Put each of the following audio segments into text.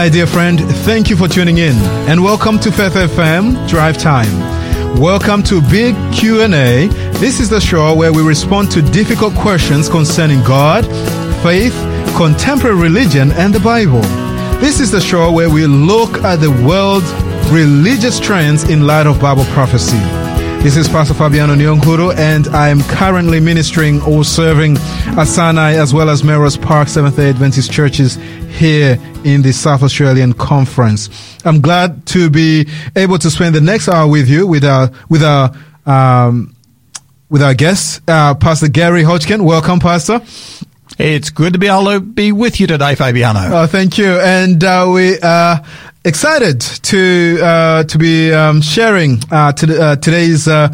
Hi, dear friend. Thank you for tuning in, and welcome to Faith FM Drive Time. Welcome to Big Q&A. This is the show where we respond to difficult questions concerning God, faith, contemporary religion, and the Bible. This is the show where we look at the world's religious trends in light of Bible prophecy. This is Pastor Fabiano Nyonguru, and I am currently ministering or serving at Sinai as well as Melrose Park Seventh-day Adventist churches here in the South Australian Conference. I'm glad to be able to spend the next hour with you with our with our um, with our guest, uh, Pastor Gary Hodgkin. Welcome, Pastor. It's good to be able to be with you today, Fabiano. Uh, thank you, and uh, we are excited to uh, to be um, sharing uh, to, uh, today's uh,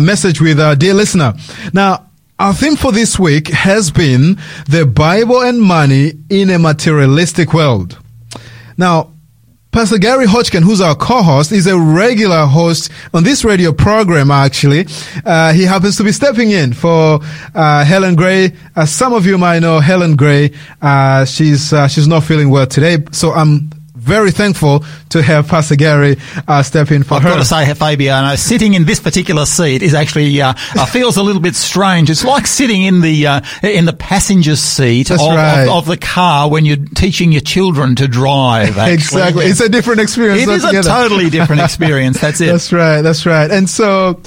message with our dear listener. Now, our theme for this week has been the Bible and money in a materialistic world. Now, Pastor Gary Hodgkin, who's our co-host, is a regular host on this radio program, actually. Uh, he happens to be stepping in for uh, Helen Gray. As some of you might know, Helen Gray, uh, she's, uh, she's not feeling well today. So I'm very thankful to have Pastor Gary uh, step in for I've her. I've got to say, Fabiano, sitting in this particular seat is actually uh, uh, feels a little bit strange. It's like sitting in the uh, in the passenger seat of, right. of, of, the car when you're teaching your children to drive. Actually. exactly, it's a different experience. It altogether. is a totally different experience. That's it. that's right. That's right. And so.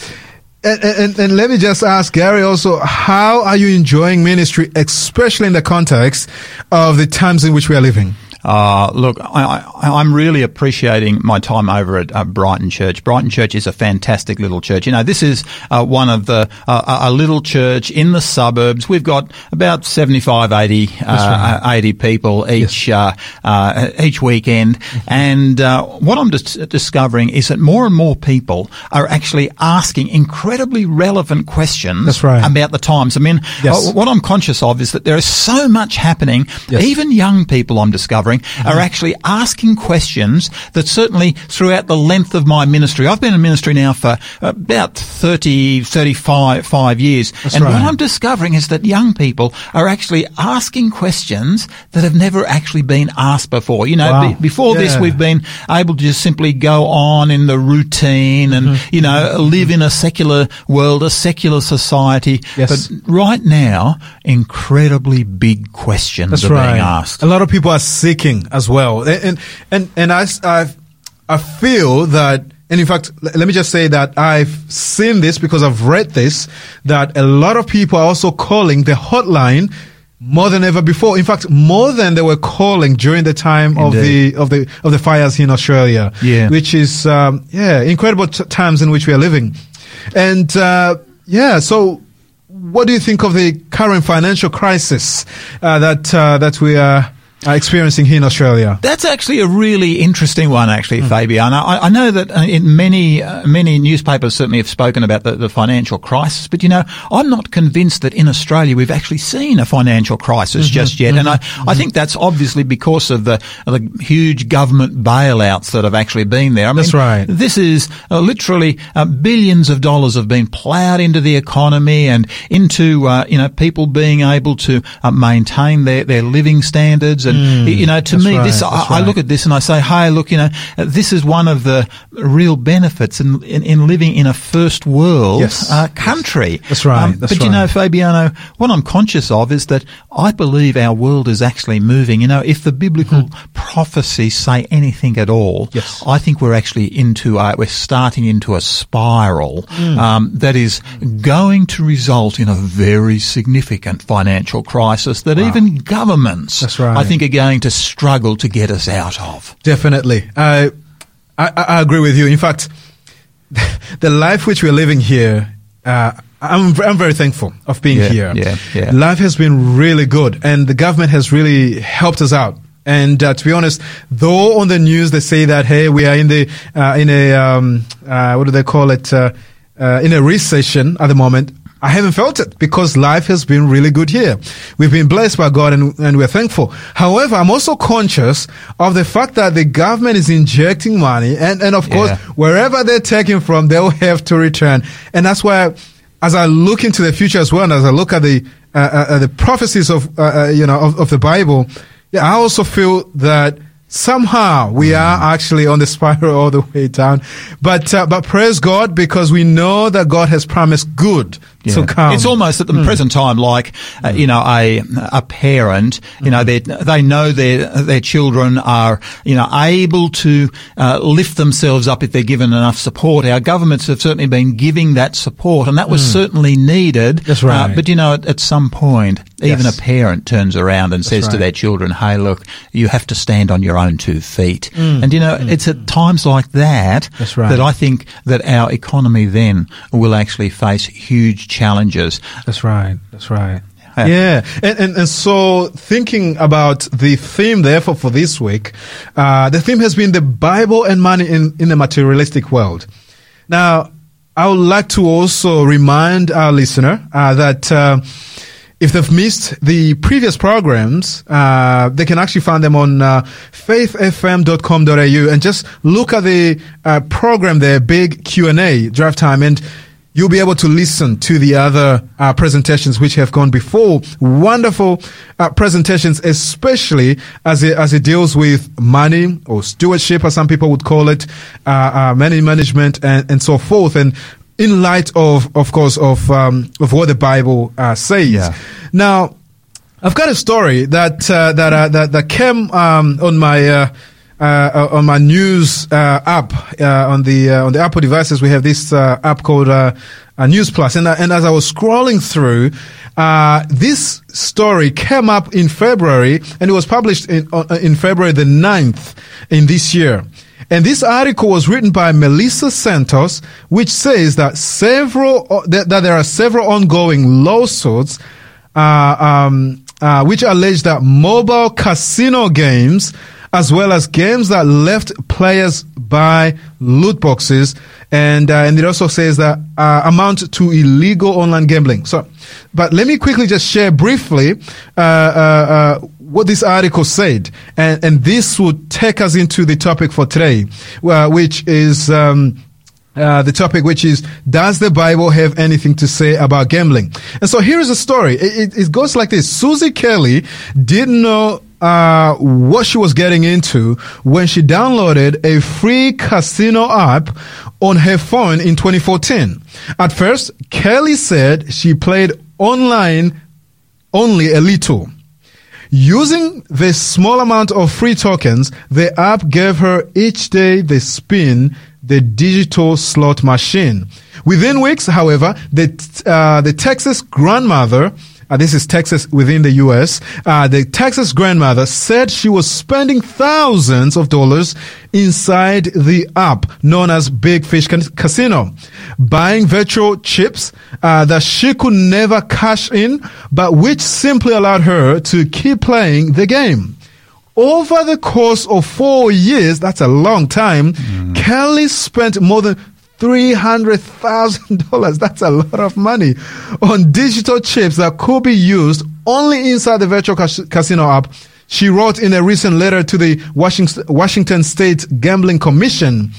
And, and, and, let me just ask Gary also, how are you enjoying ministry, especially in the context of the times in which we are living? Uh, look, I, am really appreciating my time over at uh, Brighton Church. Brighton Church is a fantastic little church. You know, this is uh, one of the uh, a little church in the suburbs. We've got about 75, 80, uh, right. 80 people each yes. Uh, each weekend, mm-hmm. and what I'm dis- discovering is that more and more people are actually asking incredibly relevant questions right. about the times. I mean, yes. what I'm conscious of is that there is so much happening. Yes. Even young people, I'm discovering mm-hmm. are actually asking questions that certainly throughout the length of my ministry, I've been in ministry now for about 30, 35 five years. That's and right. what I'm discovering is that young people are actually asking questions that have never actually been asked before. You know, wow. be, before yeah. this, we've been able to just simply go on in the routine and, mm-hmm. you know, live in a secular world, a secular society. Yes. But right now, incredibly big questions That's are right. being asked. A lot of people are as well. And, and, and I, I, I feel that, and in fact, let me just say that I've seen this because I've read this, that a lot of people are also calling the hotline more than ever before. In fact, more than they were calling during the time Indeed. of the, of the, of the fires in Australia. Yeah. Which is, um, yeah, incredible t- times in which we are living. And, uh, yeah, so what do you think of the current financial crisis uh, that uh, that we are experiencing here in Australia? That's actually a really interesting one, actually, mm. Fabian. I, I, know that uh, in many uh, many newspapers certainly have spoken about the, the, financial crisis, but you know, I'm not convinced that in Australia we've actually seen a financial crisis mm-hmm, just yet, mm-hmm, and I, mm-hmm. I think that's obviously because of the, of the huge government bailouts that have actually been there. I mean, that's right. This is uh, literally uh, billions of dollars have been ploughed into the economy and into uh, you know people being able to maintain their, their living standards. And, mm, you know, to me, right, this, I, right. I, look at this and I say, hey, look, you know, this is one of the real benefits in, in, in living in a first world yes. uh, country. That's right. Um, but That's you know, Fabiano, what I'm conscious of is that I believe our world is actually moving. You know, if the biblical mm-hmm. prophecies say anything at all, yes. I think we're actually into, a, we're starting into a spiral mm. um, that is going to result in a very significant financial crisis that wow. even governments, That's right. I think, are going to struggle to get us out of. Definitely. I, I, I agree with you. In fact, the life which we're living here, uh, I'm, I'm very thankful of being yeah, here. Yeah, yeah. Life has been really good and the government has really helped us out. And uh, to be honest, though on the news they say that hey, we are in the uh, in a um, uh, what do they call it uh, uh, in a recession at the moment. I haven't felt it because life has been really good here. We've been blessed by God and, and we're thankful. However, I'm also conscious of the fact that the government is injecting money and, and of course, Yeah. wherever they're taking from, they'll have to return. And that's why as I look into the future as well, and as I look at the, uh, uh, the prophecies of, uh, uh, you know, of, of the Bible, yeah, I also feel that somehow we are actually on the spiral all the way down. But uh, but praise God because we know that God has promised good to come. It's almost at the present time like uh, you know a a parent. You know they they know their their children are you know able to uh, lift themselves up if they're given enough support. Our governments have certainly been giving that support, and that was certainly needed. That's right. Uh, but you know at, at some point, even Yes. a parent turns around and says to their children, "Hey, look, you have to stand on your own two feet." Mm. And you know it's at times like that That's right. that I think that our economy then will actually face huge challenges. That's right. That's right. Yeah. Yeah, and, and and so thinking about the theme, therefore, for this week, uh, the theme has been the Bible and money in in the materialistic world. Now, I would like to also remind our listener uh, that. Uh, if they've missed the previous programs, uh, they can actually find them on uh, faithfm.com.au and just look at the uh, program there, Big Q&A, Drive Time, and you'll be able to listen to the other uh, presentations which have gone before. Wonderful uh, presentations, especially as it, as it deals with money or stewardship, as some people would call it, uh, uh, money management, and, and so forth. And in light of, of course, of um, of what the Bible uh, says. Yeah. Now, I've got a story that uh, that uh, that that came um, on my. Uh, uh, on my news uh, app uh, on the uh, on the Apple devices, we have this uh, app called News Plus, and and as I was scrolling through, uh, this story came up in February, and it was published in in February the 9th in this year. And this article was written by Melissa Santos, which says that several that, that there are several ongoing lawsuits uh, um, which allege that mobile casino games, as well as games that left players buy loot boxes, and uh, and it also says that uh, amount to illegal online gambling. So, but let me quickly just share briefly uh, uh, uh, what this article said, and and this would take us into the topic for today, uh, which is. Um, uh, the topic, which is, does the Bible have anything to say about gambling? And so here is a story. It, it, it goes like this. Susie Kelly didn't know uh, what she was getting into when she downloaded a free casino app on her phone in 2014. At first, Kelly said she played online only a little. Using the small amount of free tokens, the app gave her each day the spin the digital slot machine. Within weeks, however, the uh, the Texas grandmother. Uh, this is Texas within the U.S. Uh, the Texas grandmother said she was spending thousands of dollars inside the app known as Big Fish Casino, buying virtual chips uh, that she could never cash in, but which simply allowed her to keep playing the game. Over the course of four years, that's a long time, Kelly spent more than $300,000. That's a lot of money on digital chips that could be used only inside the virtual cas- casino app. She wrote in a recent letter to the Washington, Washington State Gambling Commission.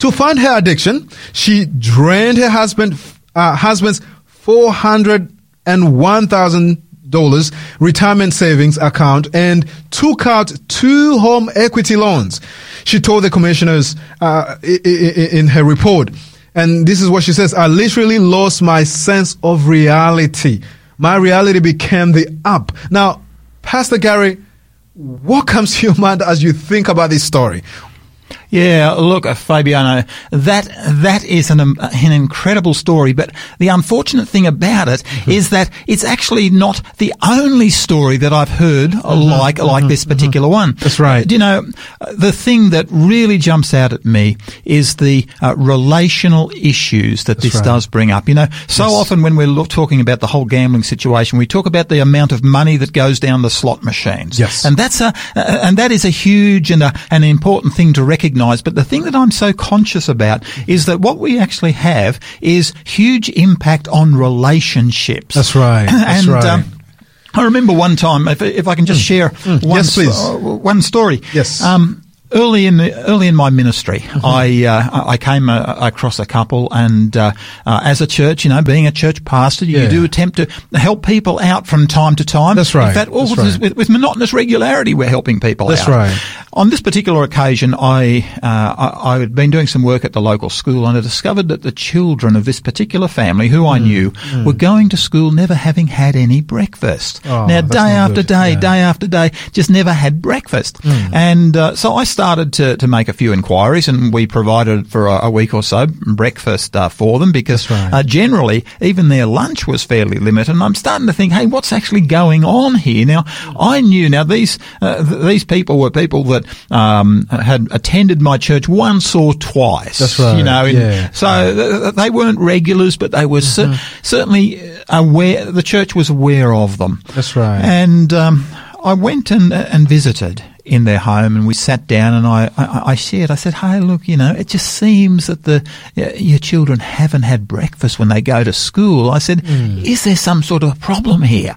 To fund her addiction, she drained her husband, uh, husband's 401,000 dollars retirement savings account and took out two home equity loans. She told the commissioners uh, in her report, and this is what she says: "I literally lost my sense of reality. My reality became the app." Now, Pastor Gary, what comes to your mind as you think about this story? Yeah, look, uh, Fabiano, that that is an um, an incredible story. But the unfortunate thing about it is that it's actually not the only story that I've heard uh, like like this particular one. That's right. You know uh, the thing that really jumps out at me is the uh, relational issues that this right. does bring up. You know, so often when we're look, talking about the whole gambling situation, we talk about the amount of money that goes down the slot machines. Yes. and that's a uh, and that is a huge and a, an important thing to recognise. But the thing that I'm so conscious about is that what we actually have is huge impact on relationships. That's right. That's and, right. um, I remember one time, if, if I can just share one, Yes, uh, one story. Yes. Um, early in the, early in my ministry, I uh, I came uh, across a couple, and uh, uh, as a church, you know, being a church pastor, you Yeah. do attempt to help people out from time to time. That's right. In fact, all with, right. with, with monotonous regularity, we're helping people That's out. right. On this particular occasion, I, uh, I I had been doing some work at the local school, and I discovered that the children of this particular family, who Hmm. I knew, were going to school never having had any breakfast. Oh, now, day after good. day, Yeah. Day after day, just never had breakfast. And uh, so I started to, to make a few inquiries, and we provided for a, a week or so breakfast uh, for them because right. uh, generally even their lunch was fairly limited. And I'm starting to think, hey, what's actually going on here? Now, I knew now these uh, th- these people were people that um, had attended my church once or twice. That's right, You know, in- yeah. so th- th- they weren't regulars, but they were cer- Mm-hmm. certainly aware. The church was aware of them. That's right. And um, I went and and visited in their home, and we sat down, and I, I, I shared. I said, "Hey, look, you know, it just seems that the your children haven't had breakfast when they go to school." I said, "Is there some sort of problem here?"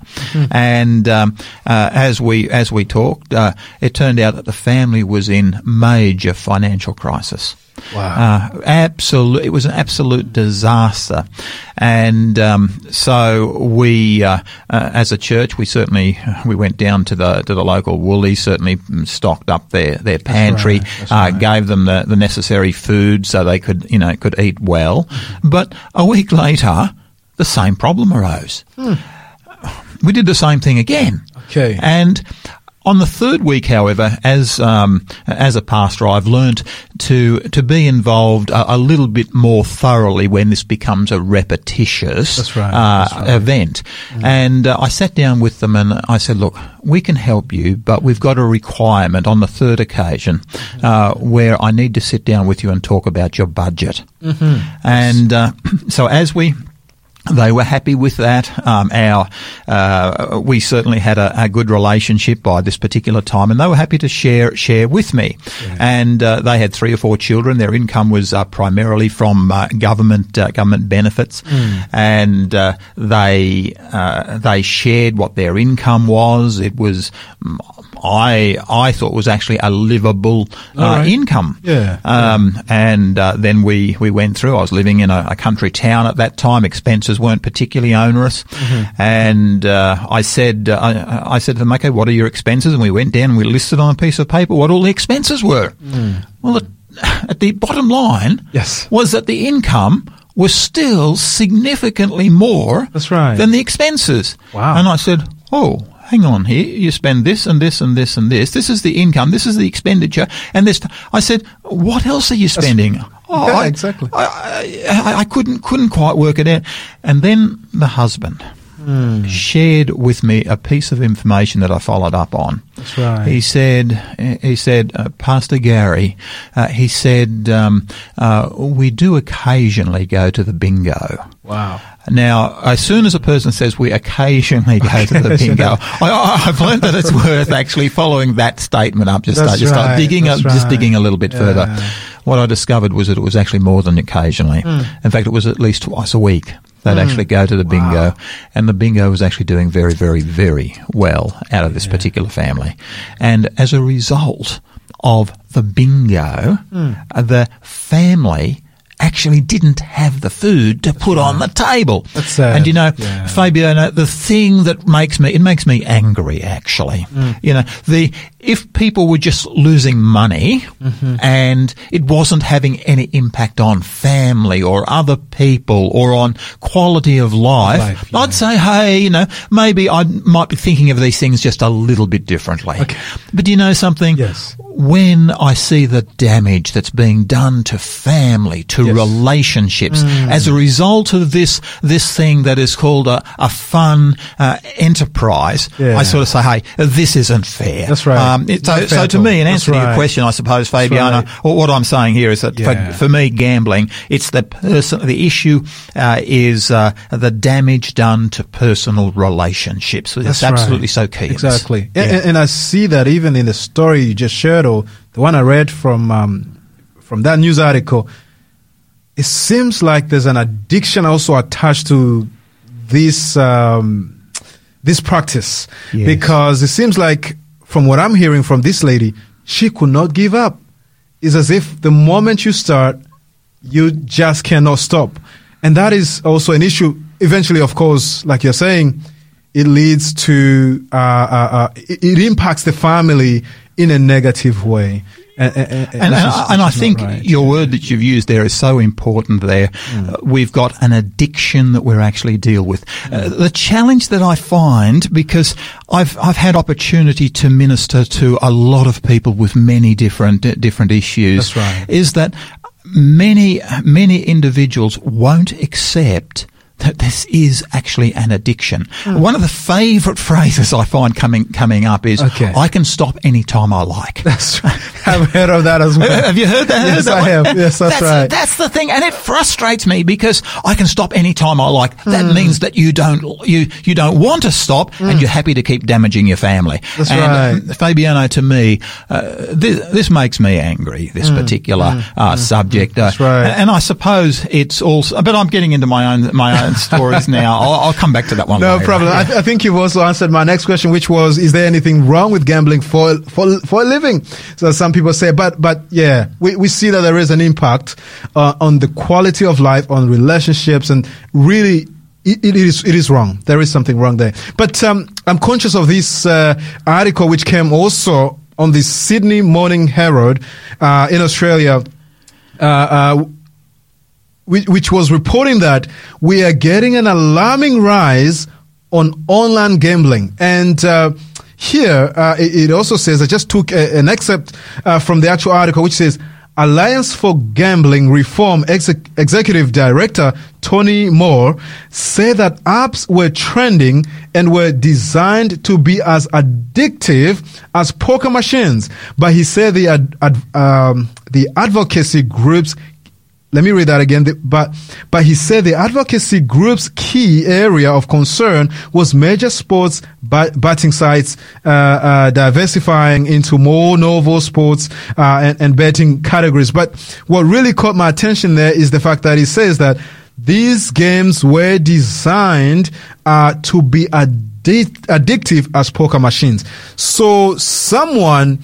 And um, uh, as we as we talked, uh, it turned out that the family was in major financial crisis. Wow. Uh, absolute. It was an absolute disaster, and um, so we, uh, uh, as a church, we certainly we went down to the to the local Woolies, certainly mm, stocked up their their pantry, right, that's uh, right. gave them the, the necessary food so they could you know could eat well. Mm-hmm. But a week later, the same problem arose. We did the same thing again. Okay. And on the third week, however, as um, as a pastor, I've learnt to to be involved a, a little bit more thoroughly when this becomes a repetitious That's right, Uh, that's right. Mm. event. And uh, I sat down with them and I said, "Look, we can help you, but we've got a requirement on the third occasion Mm-hmm. uh, where I need to sit down with you and talk about your budget." Mm-hmm. And uh, so as we they were happy with that. Um, our uh, we certainly had a, a good relationship by this particular time, and they were happy to share share with me. And uh, they had three or four children. Their income was uh, primarily from uh, government uh, government benefits, and uh, they uh, they shared what their income was. It was mm, I I thought was actually a livable uh, right. income. Yeah. Um, and uh, then we, we went through. I was living in a, a country town at that time. Expenses weren't particularly onerous, and uh, I said uh, I, I said to them, "Okay, what are your expenses?" And we went down and we listed on a piece of paper what all the expenses were. Well, at, at the bottom line, Yes. was that the income was still significantly more That's right. than the expenses. Wow. And I said, "Oh." Hang on here. You spend this and this and this and this. This is the income. This is the expenditure. And this. I said, what else are you spending? Oh, Yeah, I- exactly. I, I, I couldn't couldn't quite work it out. And then the husband Hmm. shared with me a piece of information that I followed up on. That's right. He said, he said, uh, Pastor Gary, uh, he said, um, uh, we do occasionally go to the bingo. Wow. Now, as soon as a person says we occasionally go to the bingo, I, I, I've learned that it's worth actually following that statement up. Just That's start, just start digging, a, that's just digging a little bit Yeah. further. What I discovered was that it was actually more than occasionally. Hmm. In fact, it was at least twice a week. They'd actually go to the bingo, and the bingo was actually doing very, very, very well out of this particular family. And as a result of the bingo, uh, the family actually didn't have the food to put on the table. That's sad. And you know, Yeah. Fabiano, the thing that makes me, it makes me angry actually. Mm. You know, the, if people were just losing money Mm-hmm. and it wasn't having any impact on family or other people or on quality of life, Life, yeah. I'd say, hey, you know, maybe I might be thinking of these things just a little bit differently. Okay. But do you know something? Yes. When I see the damage that's being done to family, to Yes. relationships, Mm. as a result of this this thing that is called a, a fun uh, enterprise, Yeah. I sort of say, hey, this isn't fair. That's right. Um, it- so, so to me, in answer to your question, I suppose, Fabiano, right. what I'm saying here is that Yeah. for, for me, gambling, it's the person. The issue uh, is uh, the damage done to personal relationships. It's That's absolutely right. so key. Exactly. Yeah. And- and I see that even in the story you just shared, or the one I read from um, from that news article, it seems like there's an addiction also attached to this um, this practice Yes. because it seems like from what I'm hearing from this lady, she could not give up. it's as if the moment you start, you just cannot stop. And that is also an issue. Eventually, of course, like you're saying, it leads to, uh, uh, uh, it, it impacts the family in a negative way. And, and, and, and, just, and I think right. your word that you've used there is so important there. Mm. Uh, we've got an addiction that we're actually deal with. Mm. Uh, the challenge that I find, because I've, I've had opportunity to minister to a lot of people with many different, uh, different issues, right. is that many, many individuals won't accept that this is actually an addiction. Mm. One of the favourite phrases I find coming coming up is, okay. "I can stop any time I like." That's right. I've heard of that as well. have you heard that? Yes, that I have. Yes, that's, that's, right. That's the thing, and it frustrates me because I can stop any time I like. That mm. means that you don't you you don't want to stop, mm. and you're happy to keep damaging your family. That's and, right. Fabiano, to me, uh, this, this makes me angry. This mm. particular uh, mm. subject. That's right. And, and I suppose it's also, but I'm getting into my own my own stories now. I'll, I'll, come back to that one. No later. problem. I, I, think you've also answered my next question, which was, is there anything wrong with gambling for for for a living? So some people say, but but yeah, we, we see that there is an impact uh, on the quality of life, on relationships, and really. It, it is it is wrong. There is something wrong there. But um, I'm conscious of this uh, article which came also on the Sydney Morning Herald uh, in Australia. Uh, uh which was reporting that we are getting an alarming rise on online gambling. And uh, here uh, it, also says, I just took a, an excerpt uh, from the actual article, which says, Alliance for Gambling Reform Executive Director Tony Mohr said that apps were trending and were designed to be as addictive as poker machines. But he said the ad, ad, um, the advocacy groups let me read that again. But, but he said the advocacy group's key area of concern was major sports betting sites, uh, uh, diversifying into more novel sports, uh, and, and betting categories. But what really caught my attention there is the fact that he says that these games were designed, uh, to be addic- addictive as poker machines. So someone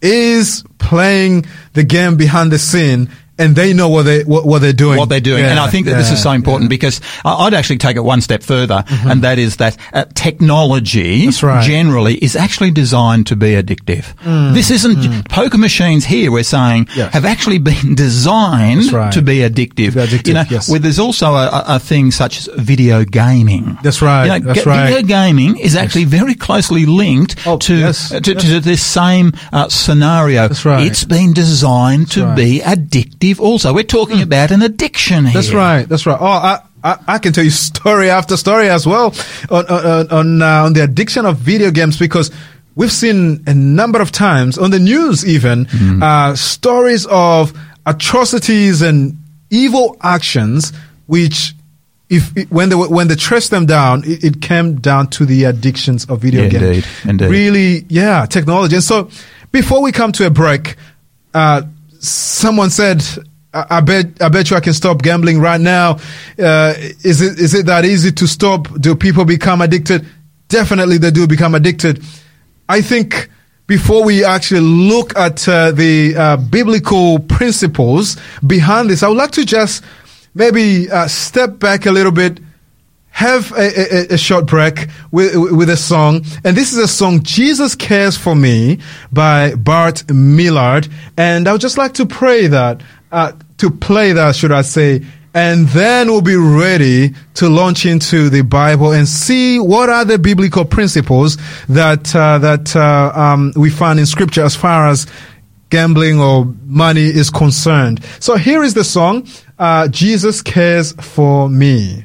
is playing the game behind the scene and they know what they what, what they're doing. What they're doing, yeah, and I think that yeah, this is so important yeah. because I'd actually take it one step further, mm-hmm. and that is that uh, technology right. generally is actually designed to be addictive. Mm. This isn't mm. poker machines here. We're saying yes. have actually been designed right. to be addictive. Be addictive you know, yes. where there's also a, a, thing such as video gaming. That's right. You know, That's right. Video gaming is actually yes. very closely linked oh, to, yes. to, to this same uh, scenario. That's right. It's been designed That's to right. be addictive. Also, we're talking talking about an addiction here. That's right. That's right. Oh, I, I, I, can tell you story after story as well on on on, uh, on the addiction of video games because we've seen a number of times on the news even mm. uh, stories of atrocities and evil actions which if when they when they traced them down, it, it, came down to the addictions of video yeah, games. Indeed, indeed. Really, yeah, technology. And so, before we come to a break, uh, someone said, I, bet I bet you I can stop gambling right now. Uh, is it is it that easy to stop? Do people become addicted? Definitely, they do become addicted. I think before we actually look at uh, the uh, biblical principles behind this, I would like to just maybe uh, step back a little bit, have a, a, a, short break with, with a song. And this is a song, Jesus Cares for Me by Bart Millard. And I would just like to pray that uh, to play that, should I say, and then we'll be ready to launch into the Bible and see what are the biblical principles that uh, that uh, um, we find in Scripture as far as gambling or money is concerned. So here is the song, uh, "Jesus Cares for Me."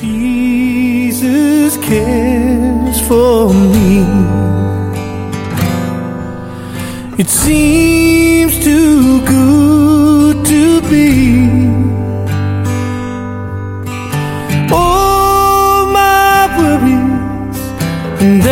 Jesus cares for me. It seems too good to be. All my worries and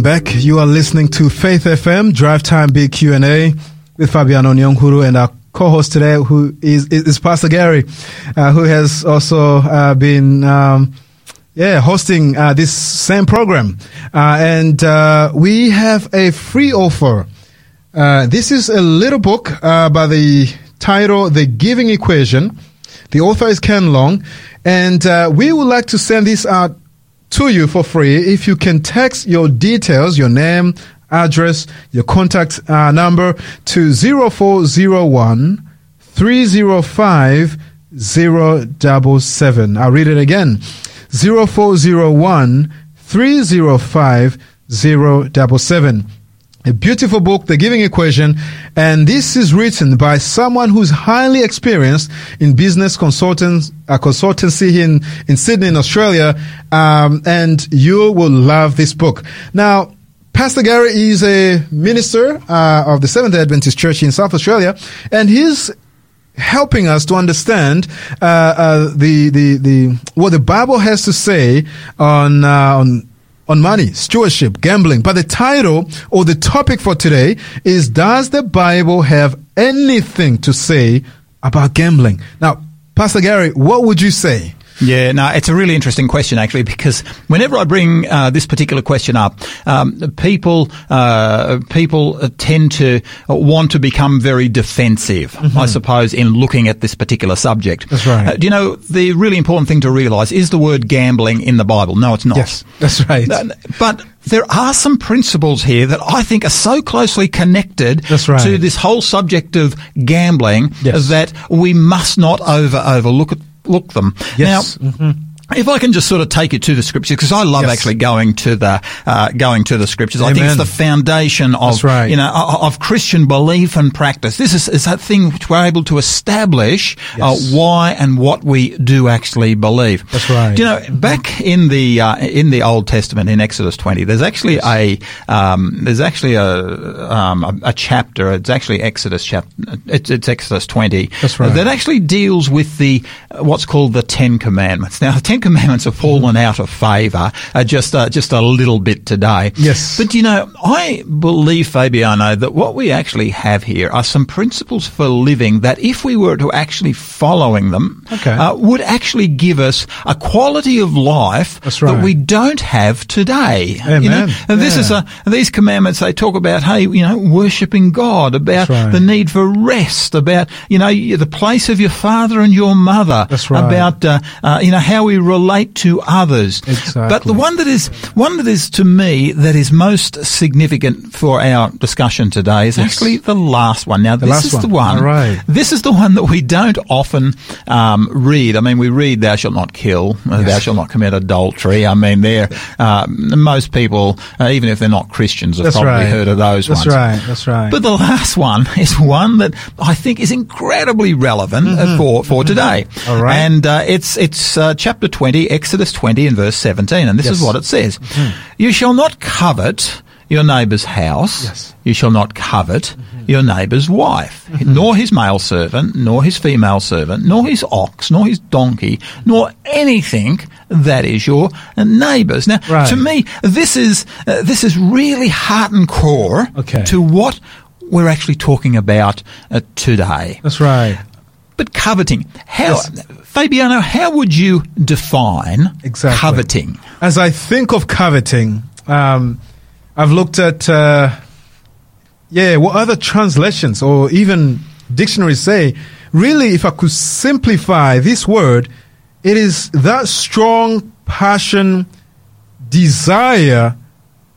Welcome back. You are listening to Faith FM Drive Time Big Q&A with Fabiano Nyonguru and our co-host today who is, is, Pastor Gary, uh, who has also uh, been um, yeah, hosting uh, this same program. Uh, and uh, we have a free offer. Uh, this is a little book by the title The Giving Equation. The author is Ken Long. And we would like to send this out to you for free if you can text your details, your name, address, your contact uh, number to 0401 305 077. I'll read it again. 0401 305 077. A beautiful book, The Giving Equation, and this is written by someone who's highly experienced in business consultants, uh, consultancy in, in Sydney, in Australia, um, and you will love this book. Now, Pastor Gary is a minister uh, of the Seventh Adventist Church in South Australia, and he's helping us to understand uh, uh, the, the the what the Bible has to say on uh, on on money, stewardship, gambling. But the title or the topic for today is Does the Bible have anything to say about gambling? Now, Pastor Gary, what would you say? Yeah, no, it's a really interesting question actually because whenever I bring uh, this particular question up, um, people uh, people tend to want to become very defensive, I suppose, in looking at this particular subject. Mm-hmm. That's right. Uh, do you know the really important thing to realise is the word gambling in the Bible? No, it's not. Yes, that's right. But there are some principles here that I think are so closely connected right. to this whole subject of gambling Yes. that we must not over overlook look them. Yes. Mm-hmm. If I can just sort of take you to the scriptures, because I love Yes. actually going to the uh, going to the scriptures. I think it's the foundation of right. you know of Christian belief and practice. This is, is that thing which we're able to establish uh, why and what we do actually believe. That's right. Do you know back in the uh, in the Old Testament in Exodus twenty, there's actually a um, there's actually a, um, a a chapter. It's actually Exodus chapter. It's, it's Exodus twenty. That's right. That actually deals with the what's called the Ten Commandments. Now, the Ten Ten Commandments have fallen out of favour uh, just uh, just a little bit today. Yes. but you know, I believe Fabiano that what we actually have here are some principles for living that, if we were to actually following them, Okay. uh, would actually give us a quality of life That's that we don't have today. Amen. You know? And this Yeah. is a these commandments. They talk about hey, you know, worshiping God, about right. the need for rest, about you know the place of your father and your mother, That's right. about uh, uh, you know how we relate to others. Exactly. But the one that is one that is to me that is most significant for our discussion today is Yes. actually the last one. Now this last is the one. one. All right. This is the one that we don't often um, read. I mean, we read "Thou shalt not kill," uh, "Thou shalt not commit adultery." I mean, they're uh, most people, uh, even if they're not Christians, have That's probably right. heard of those That's ones. right. That's right. But the last one is one that I think is incredibly relevant uh, for for today. Mm-hmm. All right. And uh, it's it's uh, chapter twenty, Exodus twenty, and verse seventeen, and this is what it says: "You shall not covet." Your neighbour's house. Yes. You shall not covet your neighbour's wife, Mm-hmm. nor his male servant, nor his female servant, nor his ox, nor his donkey, nor anything that is your neighbour's. Now, Right. to me, this is uh, this is really heart and core Okay. to what we're actually talking about uh, today. That's right. But coveting, how, Yes. Fabiano, how would you define Exactly. coveting? As I think of coveting, um, I've looked at, uh, yeah, what other translations or even dictionaries say. Really, if I could simplify this word, it is that strong passion, desire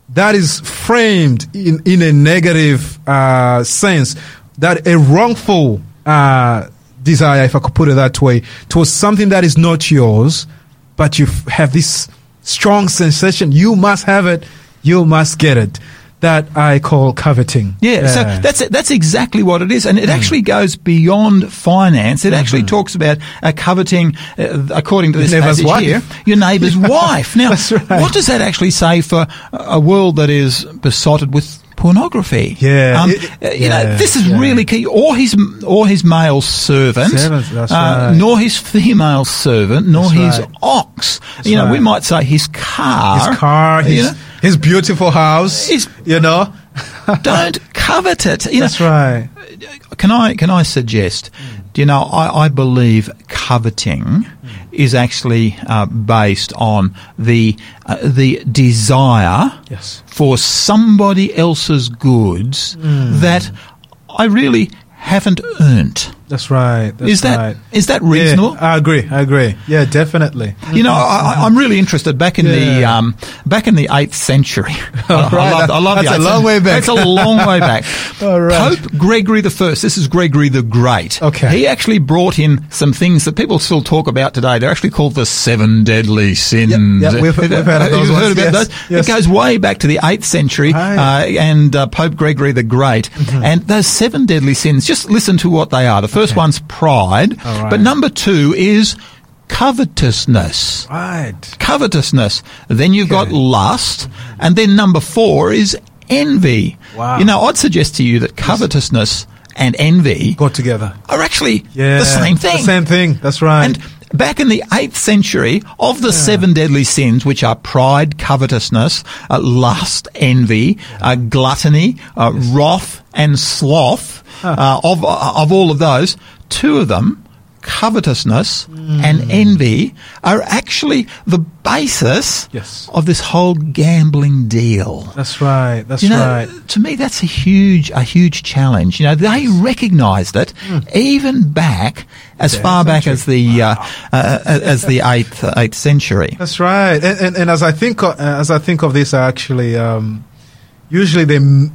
that is framed in, in a negative uh, sense, that a wrongful uh, desire, if I could put it that way, towards something that is not yours, but you have this strong sensation, you must have it, you must get it. That I call coveting. Yeah, so that's that's exactly what it is, and it Mm. actually goes beyond finance. It actually talks about uh, coveting, uh, according to Your this neighbour's passage wife. here, your neighbour's wife. Now, right. what does that actually say for a world that is besotted with pornography? Yeah, um, it- uh, you know, this is yeah. really key. Or his or his male servant, that's uh, right. nor his female servant, nor That's his right. ox. you know, we might say his car, his car, his, know, his beautiful house, His- you know. don't covet it. You know, That's right. can I can I suggest? Do you know? I, I believe coveting is actually uh, based on the uh, the desire Yes. for somebody else's goods that I really haven't earned. That's right. That's Is that right. is that reasonable? Yeah, I agree. I agree. Yeah, definitely. You know, I, I'm really interested. Back in the um, back in the eighth century, I, I love, I love That's the a long century. way back. It's a long way back. Right. Pope Gregory the First. This is Gregory the Great. Okay. He actually brought in some things that people still talk about today. They're actually called the seven deadly sins. Yep, yep, we've- we've heard those heard about yes, those? yes. It goes way back to the eighth century Right. Mm-hmm. uh, and uh, Pope Gregory the Great. And those seven deadly sins. Just listen to what they are. The first one's pride, right. but number two is covetousness Right. covetousness. Then you've got lust, and then number four is envy. Wow. You know, I'd suggest to you that covetousness and envy got together. are actually Yeah. the same thing. The same thing. That's right. And back in the 8th century, of the seven deadly sins, which are pride, covetousness, uh, lust, envy, uh, gluttony, uh, wrath, and sloth, uh, of, of all of those, two of them, covetousness and envy, are actually the basis Yes. of this whole gambling deal. That's right. That's You know, right. to me, that's a huge, a huge challenge. You know, they recognised it even back as far back as the uh, uh, as the eighth eighth century. That's right. And, and, and as I think of, uh, as I think of this, I actually um, usually the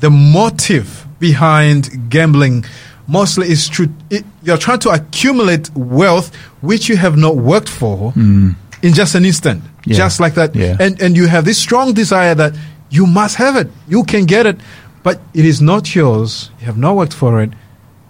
the motive behind gambling mostly is true. It, you're trying to accumulate wealth which you have not worked for mm. in just an instant, Yeah. just like that. Yeah. And and you have this strong desire that you must have it. You can get it, but it is not yours. You have not worked for it,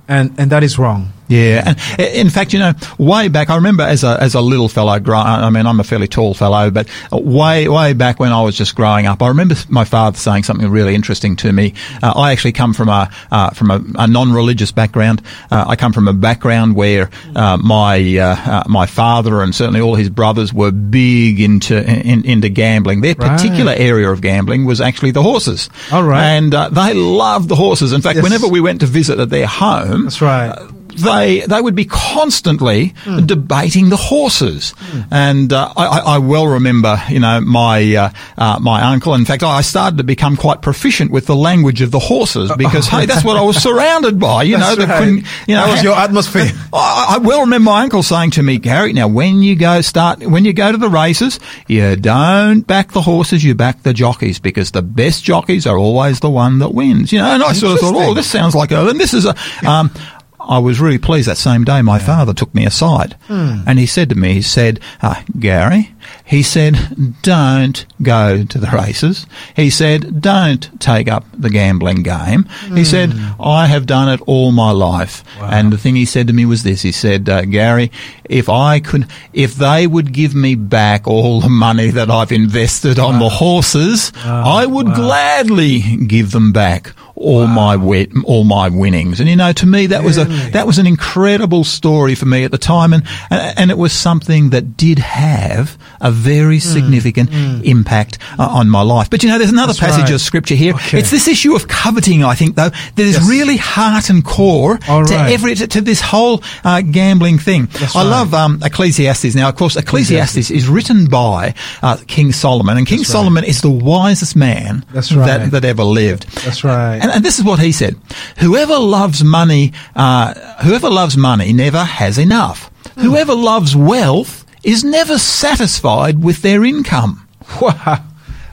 and and that is wrong. Yeah, and in fact, you know, way back, I remember as a as a little fellow, grow, I mean, I'm a fairly tall fellow, but way way back when I was just growing up, I remember my father saying something really interesting to me. Uh, I actually come from a uh, from a, a non-religious background. Uh, I come from a background where uh, my uh, uh, my father and certainly all his brothers were big into in, into gambling. Their Right. particular area of gambling was actually the horses. All right. and uh, they loved the horses. In fact, Yes. whenever we went to visit at their home, That's right. They they would be constantly Hmm. debating the horses, and uh, I, I well remember, you know, my uh, uh, my uncle. In fact, I started to become quite proficient with the language of the horses because hey, that's what I was surrounded by. You know, That's right. you know, that was your atmosphere. I, I well remember my uncle saying to me, Gary, now when you go start, when you go to the races, you don't back the horses, you back the jockeys because the best jockeys are always the one that wins. You know, and I sort of thought, oh, this sounds like a, and this is a, um, I was really pleased that same day my father took me aside Hmm. and he said to me, he said, uh, Gary, he said, don't go to the races. He said, don't take up the gambling game. He said, Hmm. I have done it all my life. And the thing he said to me was this. He said, uh, Gary, if I could, if they would give me back all the money that I've invested on the horses, I would gladly give them back all my wit, all my winnings. And you know, to me, that was a that was an incredible story for me at the time, and and, it was something that did have a very Hmm. significant impact uh, on my life. But you know, there's another That's passage right. of scripture here. Okay. It's this issue of coveting, I think, though, that is Yes. really heart and core All to right. every to, to this whole uh, gambling thing. That's I right. love um, Ecclesiastes. Now, of course, Ecclesiastes is written by uh, King Solomon, and King That's. Solomon is the wisest man that, that ever lived. That's right. And, and this is what he said: Whoever loves money, uh, whoever loves money never has enough. Hmm. Whoever loves wealth is never satisfied with their income. Wow.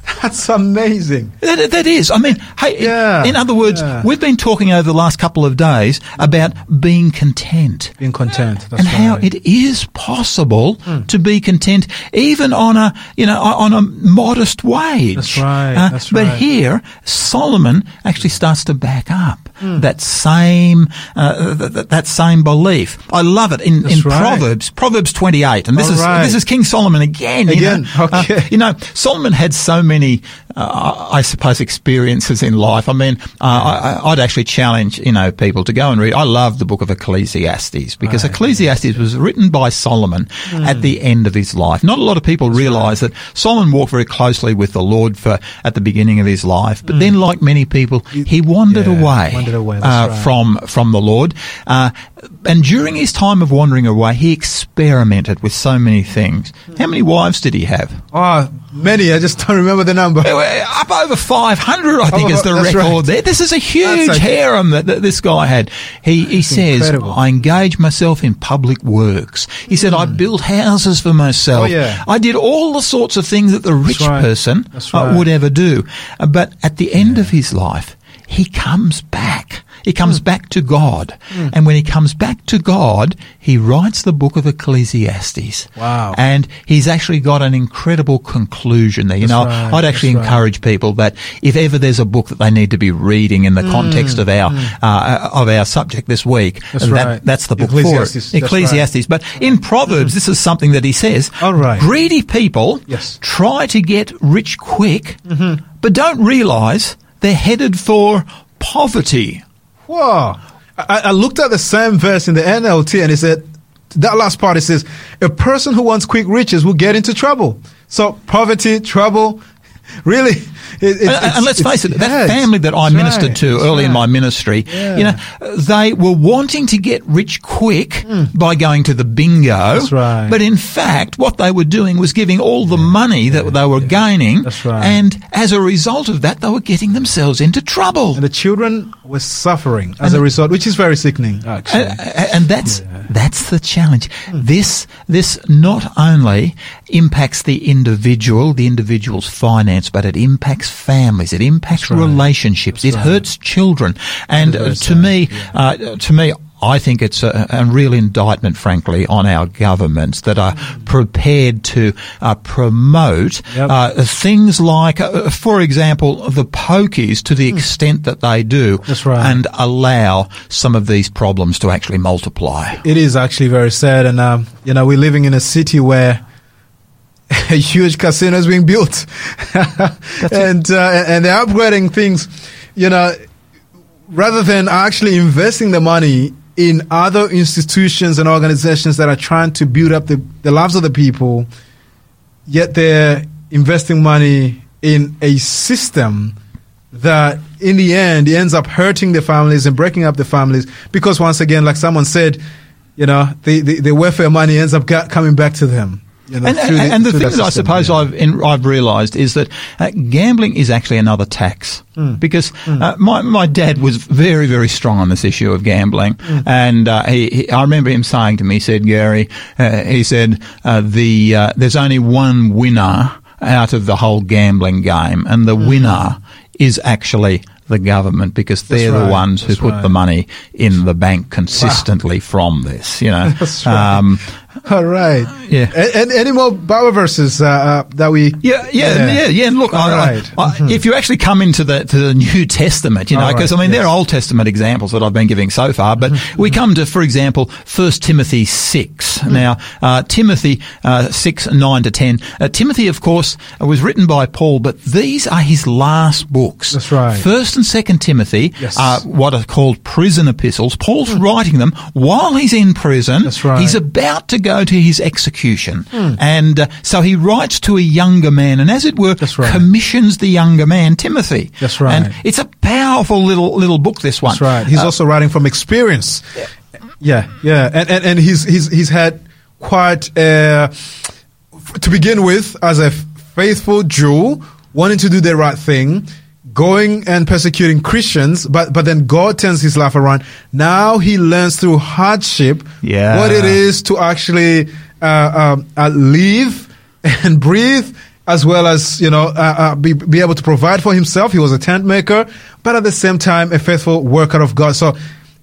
That's amazing. That, that is. I mean, hey, Yeah, in other words, yeah. we've been talking over the last couple of days about being content. Being content. That's and how right. Hmm. it is possible to be content even on a you know on a modest wage. That's right, Uh, that's but right. here Solomon actually starts to back up Hmm. that same uh, th- th- that same belief. I love it in, That's in right. Proverbs Proverbs twenty eight, and this All is right. this is King Solomon again. you Again, know. okay. Uh, you know, Solomon had so many, many uh, I suppose, experiences in life. I mean, uh, I, I'd actually challenge, you know, people to go and read. I love the book of Ecclesiastes because Ecclesiastes was written by Solomon at the end of his life. Not a lot of people realize that Solomon walked very closely with the Lord for at the beginning of his life, but then, like many people, he wandered Yeah, away, wandered away, uh, right. from from the Lord. Uh, and during his time of wandering away, he experimented with so many things. How many wives did he have? Oh, many. I just don't remember the number. Uh, Up over 500, I think, Oh, is the record right. there. This is a huge okay. harem that, that this guy had. He, he says, incredible. I engage myself in public works. He said, I built houses for myself. Hmm. Oh, yeah. I did all the sorts of things that the rich right. person uh, right. would ever do. Uh, but at the end of his life, he comes back. He comes Hmm. back to God. And when he comes back to God, he writes the book of Ecclesiastes. Wow. And he's actually got an incredible conclusion there. You That's know, right, I'd actually that's right. encourage people that if ever there's a book that they need to be reading in the context of our uh, of our subject this week, Mm. That's that, right. that's the book Ecclesiastes, for it. Ecclesiastes. But in Proverbs, this is something that he says. All right. Greedy people Yes. try to get rich quick, Mm-hmm. but don't realize they're headed for poverty. Whoa. I, I looked at the same verse in the NLT and it said, that last part it says, a person who wants quick riches will get into trouble. So poverty, trouble, really. It, it, And, and- and let's face it, that family that I ministered to early in my ministry, Yeah. you know, they were wanting to get rich quick hmm. by going to the bingo. That's right. But in fact, what they were doing was giving all the money that they were gaining. That's right. And as a result of that, they were getting themselves into trouble. And the children were suffering as a result, which is very sickening, actually. And, and that's that's the challenge. Hmm. This this not only impacts the individual, the individual's finance, but it impacts families. It impacts right. relationships. it right. hurts children. And uh, to me, uh, to me, I think it's a, a real indictment, frankly, on our governments that are prepared to uh, promote Yep. uh, things like, uh, for example, the pokies to the extent that they do, Hmm. That's right. and allow some of these problems to actually multiply. It is actually very sad, and um, you know we're living in a city where huge casino is being built, and uh, and they're upgrading things. You know, rather than actually investing the money in other institutions and organizations that are trying to build up the, the lives of the people, yet they're investing money in a system that in the end ends up hurting the families and breaking up the families because once again like someone said you know the, the, the welfare money ends up coming back to them you know, And, and, and the thing that that I suppose yeah. I've in, I've realised is that uh, gambling is actually another tax Hmm. because uh, my my dad was very very strong on this issue of gambling, Hmm. and uh, he, he I remember him saying to me, he said Gary, uh, he said uh, the uh, there's only one winner out of the whole gambling game, and the winner is actually the government because they're the Hmm. ones who put right. the money in the bank consistently from this. You know, That's right. um, all right Yeah. A- and, any more Bible verses uh, uh, that we Yeah, yeah, yeah, yeah. And look, All I, right. Mm-hmm. I, I, if you actually come into the to the New Testament, you know, All right, because I mean, there yes. are Old Testament examples that I've been giving so far, but Mm-hmm. we come to, for example, First Timothy six. Mm. Now, uh, Timothy uh, six nine to ten. Uh, Timothy, of course, uh, was written by Paul, but these are his last books. That's right. First and Second Timothy Yes. are what are called prison epistles. Paul's writing them while he's in prison. That's right. He's about to go to his execution. And uh, so he writes to a younger man and, as it were, right. commissions the younger man, Timothy. That's right. And it's a powerful little little book, this one. That's right. He's Uh, also writing from experience. Yeah, yeah, and and, and he's he's he's had quite uh, to begin with as a faithful Jew, wanting to do the right thing, going and persecuting Christians, but but then God turns his life around. Now he learns through hardship Yeah. what it is to actually uh, um, uh, live and breathe as well as you know uh, uh, be, be able to provide for himself he was a tent maker but at the same time a faithful worker of god so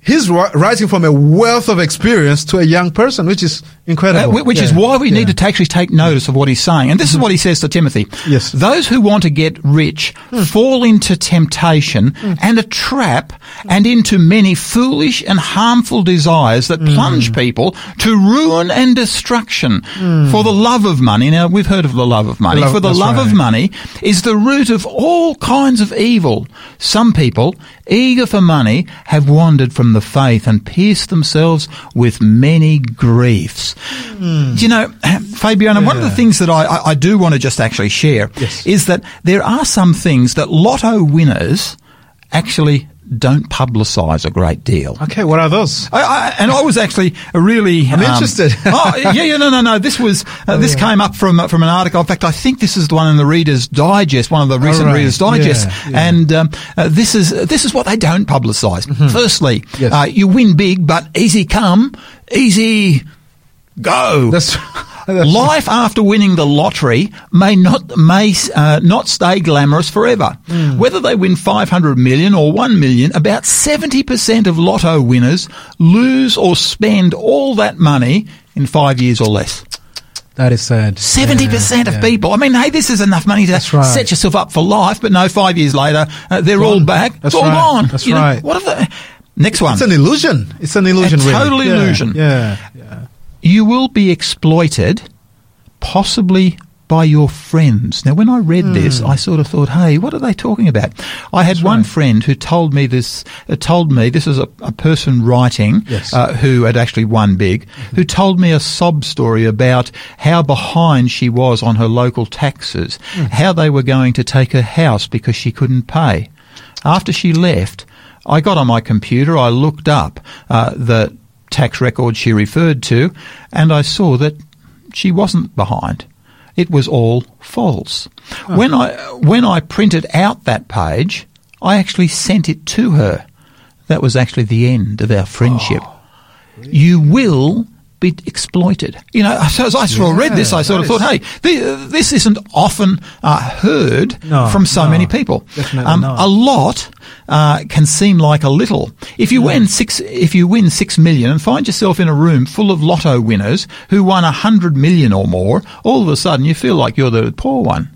he's ri- writing from a wealth of experience to a young person which is Uh, incredible wh- which is why we yeah. need to actually take notice of what he's saying. And this is mm-hmm. what he says to Timothy. Yes. Those who want to get rich mm. fall into temptation mm. and a trap and into many foolish and harmful desires that mm. plunge people to ruin and destruction. For the love of money, now we've heard of the love of money, love- for the love of money is the root of all kinds of evil. Some people, eager for money, have wandered from the faith and pierced themselves with many griefs. Hmm. You know, Fabiano, one of the things that I, I, I do want to just actually share Yes. is that there are some things that lotto winners actually don't publicise a great deal. okay what are those I, I, and I was actually really. I'm interested. oh, yeah, yeah, no, no, no. This was uh, this came up from uh, from an article. In fact, I think this is the one in the Reader's Digest, one of the recent right. Reader's Digest. Yeah, yeah. And um, uh, this is this is what they don't publicise. Firstly, Mm-hmm. Yes. uh, you win big, but easy come, easy go. that's Life after winning the lottery may not may uh, not stay glamorous forever. Hmm. Whether they win 500 million or 1 million, about 70% of lotto winners lose or spend all that money in 5 years or less. that is sad 70% of Yeah, people. I mean, hey, this is enough money to right. set yourself up for life, but no, 5 years later, uh, they're all back. That's it's all right. gone. That's You know, right. what are the Next one. it's an illusion it's an illusion A really. total Yeah, illusion. yeah yeah you will be exploited, possibly by your friends. Now, when I read this, Hmm. I sort of thought, "Hey, what are they talking about?" I had one friend who told me this. Uh, told me this is a, a person writing Yes. uh, who had actually won big, who told me a sob story about how behind she was on her local taxes, Hmm. how they were going to take her house because she couldn't pay. After she left, I got on my computer, I looked up uh, the tax record she referred to, and I saw that she wasn't behind. It was all false. Oh. When I when I printed out that page, I actually sent it to her. That was actually the end of our friendship. Oh, you will be exploited. You know, so as I sort of read this, I sort of that thought, hey, th- this isn't often uh, heard No, from so no, many people. Um, a lot uh, can seem like a little. If you win six, if you win six million and find yourself in a room full of lotto winners who won a hundred million or more, all of a sudden you feel like you're the poor one.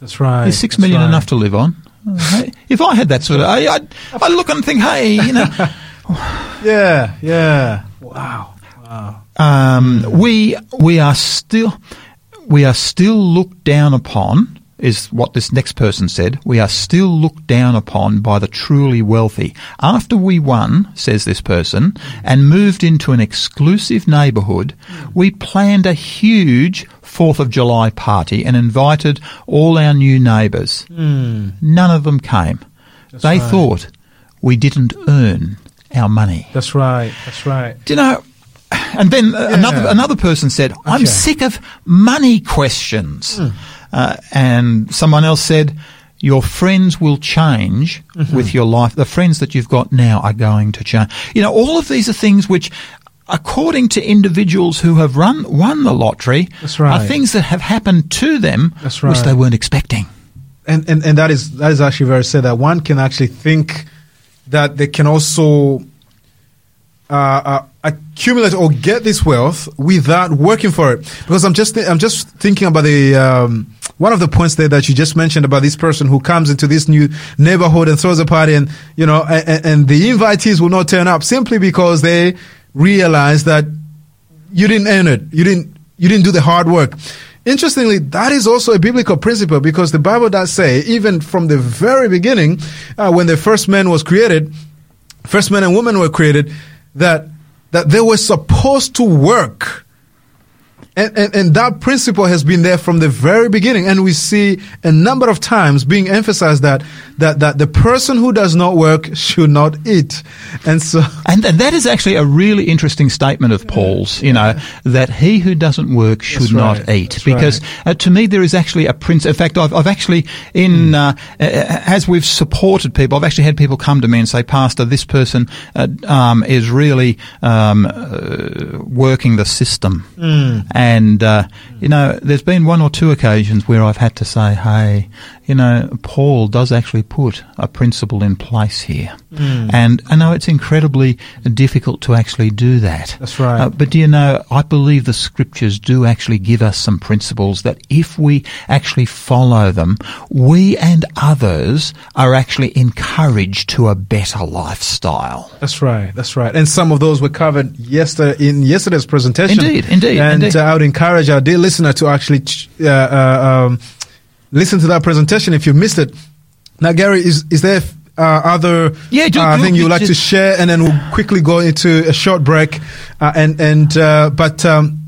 That's right. Is six million right. enough to live on? If I had that sort of, I, I'd, I'd look and think, hey, you know, Yeah, yeah. Wow. Wow. Um, we we are still we are still looked down upon. Is what this next person said. We are still looked down upon by the truly wealthy. After we won, says this person, and moved into an exclusive neighbourhood, we planned a huge Fourth of July party and invited all our new neighbours. None of them came. they right. thought we didn't earn our money. That's right. That's right. Do you know? And then uh, another another person said, "I'm Okay. Sick of money questions," uh, and someone else said, "Your friends will change Mm-hmm. with your life. The friends that you've got now are going to change." You know, all of these are things which. According to individuals who have run won the lottery, right. are things that have happened to them That's which they weren't expecting. and, and and that is that is actually very sad that one can actually think that they can also uh, uh, accumulate or get this wealth without working for it. Because I'm just thi- I'm just thinking about the um, one of the points there that you just mentioned about this person who comes into this new neighborhood and throws a party, and you know, and, and the invitees will not turn up simply because they realize that you didn't earn it. You didn't. You didn't do the hard work. Interestingly, that is also a biblical principle because the Bible does say, even from the very beginning, uh, when the first man was created, first man and woman were created, that that they were supposed to work. And, and, and that principle has been there from the very beginning. And we see a number of times being emphasized that, that, that the person who does not work should not eat. And so, And, and that is actually a really interesting statement of Paul's, you know, that he who doesn't work should That's not eat. Because right. uh, to me, there is actually a principle. In fact, I've, I've actually, in, uh, uh, as we've supported people, I've actually had people come to me and say, Pastor, this person uh, um, is really um, uh, working the system. And, uh, you know, there's been one or two occasions where I've had to say, hey, you know, Paul does actually put a principle in place here. And I know it's incredibly difficult to actually do that. That's right. Uh, but do you know, I believe the scriptures do actually give us some principles that if we actually follow them, we and others are actually encouraged to a better lifestyle. That's right. That's right. And some of those were covered yesterday in yesterday's presentation. Indeed, indeed, And indeed. Uh, I would encourage our dear listener to actually uh, uh, um, listen to that presentation if you missed it. Now, Gary, is is there uh, other Yeah, do- uh, do- thing you would like to share, and then we'll quickly go into a short break. Uh, and and uh, but um,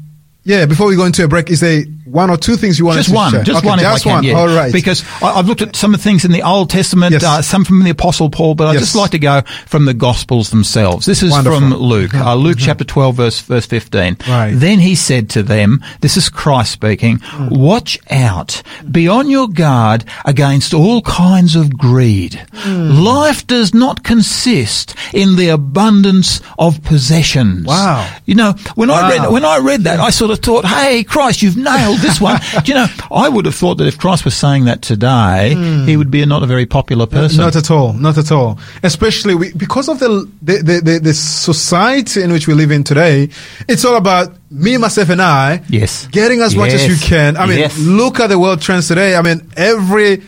yeah, before we go into a break, is there one or two things you want Just to one, share? just Okay, one, just I can. one. Yeah. All right. Because I, I've looked at some of the things in the Old Testament, Yes. uh, some from the Apostle Paul, but I'd Yes. just like to go from the Gospels themselves. This is Wonderful. from Luke, uh, Luke chapter twelve, verse verse fifteen. Right. Then he said to them, "This is Christ speaking. Watch out, be on your guard against all kinds of greed. Life does not consist in the abundance of possessions." Wow. You know, when I read when I read that, I sort of thought, "Hey, Christ, you've nailed this one." Do you know, I would have thought that if Christ was saying that today, hmm. he would be a, not a very popular person. Not at all. Not at all. Especially we, because of the the, the the the society in which we live in today. It's all about me, myself, and I. Yes. Getting as much as you can. I mean, Yes. look at the world trends today. I mean, every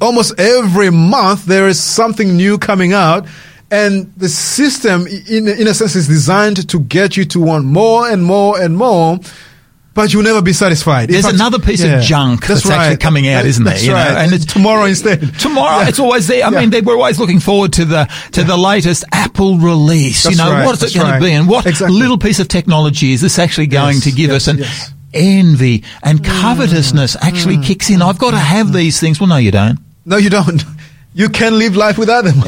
almost every month there is something new coming out. And the system, in, in a sense, is designed to get you to want more and more and more, but you'll never be satisfied. There's another piece yeah, of junk that's, actually right. coming out, isn't there? That's know? right. And it's tomorrow instead. Tomorrow, Yeah. it's always there. I Yeah. mean, they were always looking forward to the to the latest Apple release. That's you know, right, what is it going to be, and what Exactly. little piece of technology is this actually going Yes, to give yes, us? And yes. envy and mm. covetousness actually mm. kicks in. I've got to have mm. these things. Well, no, you don't. No, you don't. You can live life without them.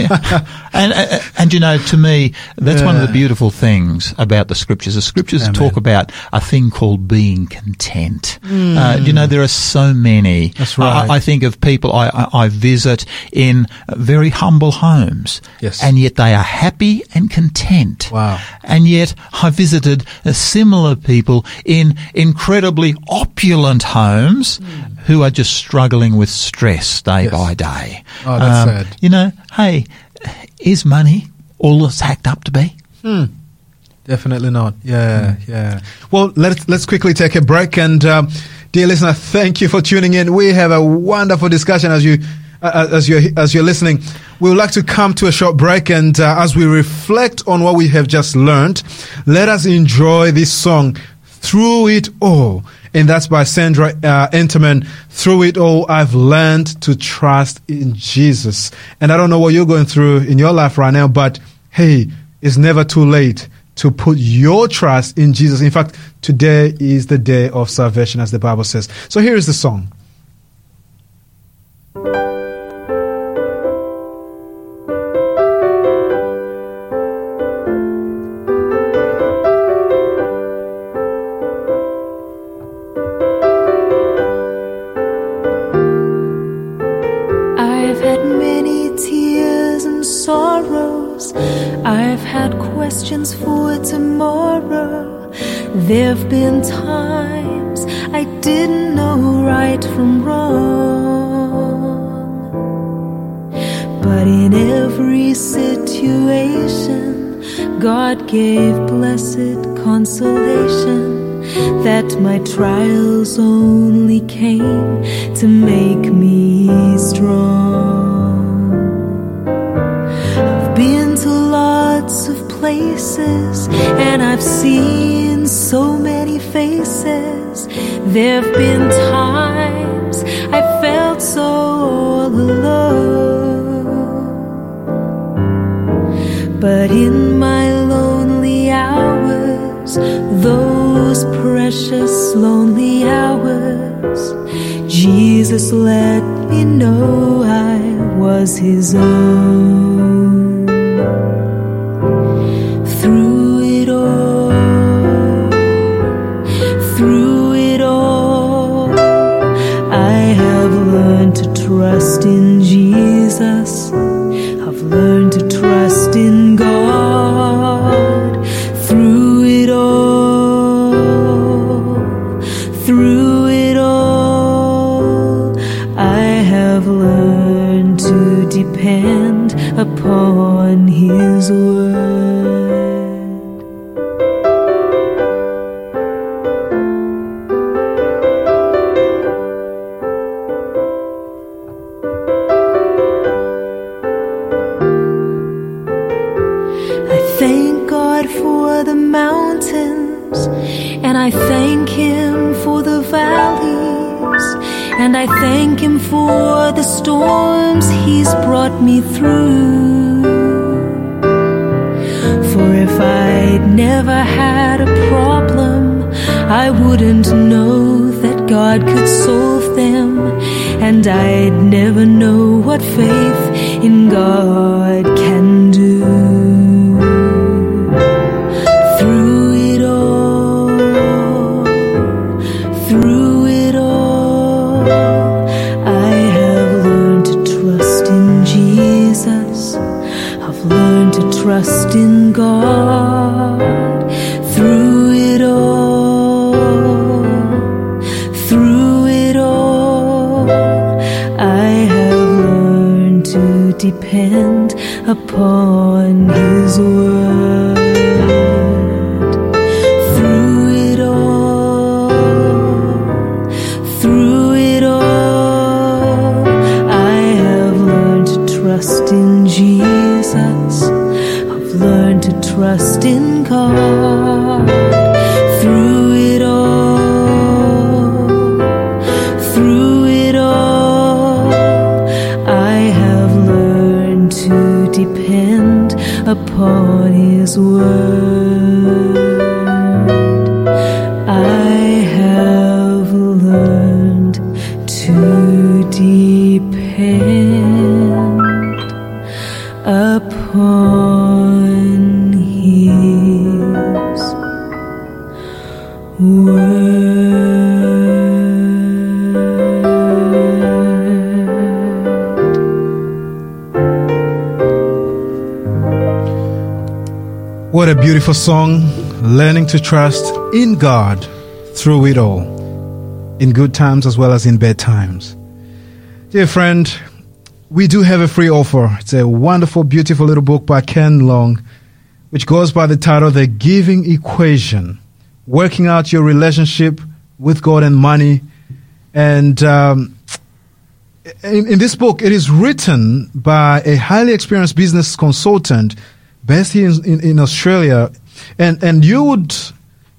and, and and you know, to me, that's one of the beautiful things about the scriptures. The scriptures Amen. talk about a thing called being content. Uh, you know, there are so many. That's right. I, I think of people I, I, I visit in very humble homes, Yes. and yet they are happy and content. Wow. And yet, I visited uh, similar people in incredibly opulent homes who are just struggling with stress day Hmm. Yes. by day. Oh, that's sad. You know, hey, is money all it's hacked up to be? Definitely not. Yeah, yeah. Well, let's let's quickly take a break. And um, dear listener, thank you for tuning in. We have a wonderful discussion as you uh, as you're as you're listening. We would like to come to a short break, and uh, as we reflect on what we have just learned, let us enjoy this song through it all. And that's by Sandra uh. Through it all, I've learned to trust in Jesus. And I don't know what you're going through in your life right now, but hey, it's never too late to put your trust in Jesus. In fact, today is the day of salvation, as the Bible says. So here is the song. Questions for tomorrow. There've been times I didn't know right from wrong. But in every situation, God gave blessed consolation that my trials only came to make me strong. Places and I've seen so many faces. There've been times I felt so alone. But in my lonely hours, those precious lonely hours, Jesus let me know I was His own. Trust in Jesus. I've learned to trust in God through it all. Through it all, I have learned to depend upon through. For if I'd never had a problem, I wouldn't know that God could solve them, and I'd never know what faith in God can do. Depend upon A beautiful song. Learning to trust in God through it all, in good times as well as in bad times. Dear friend, we do have a free offer. It's a wonderful, beautiful little book by Ken Long, which goes by the title The Giving Equation Working Out Your Relationship with God and Money. And um, in, in this book, it is written by a highly experienced business consultant based here in, in, in Australia. And, and you would,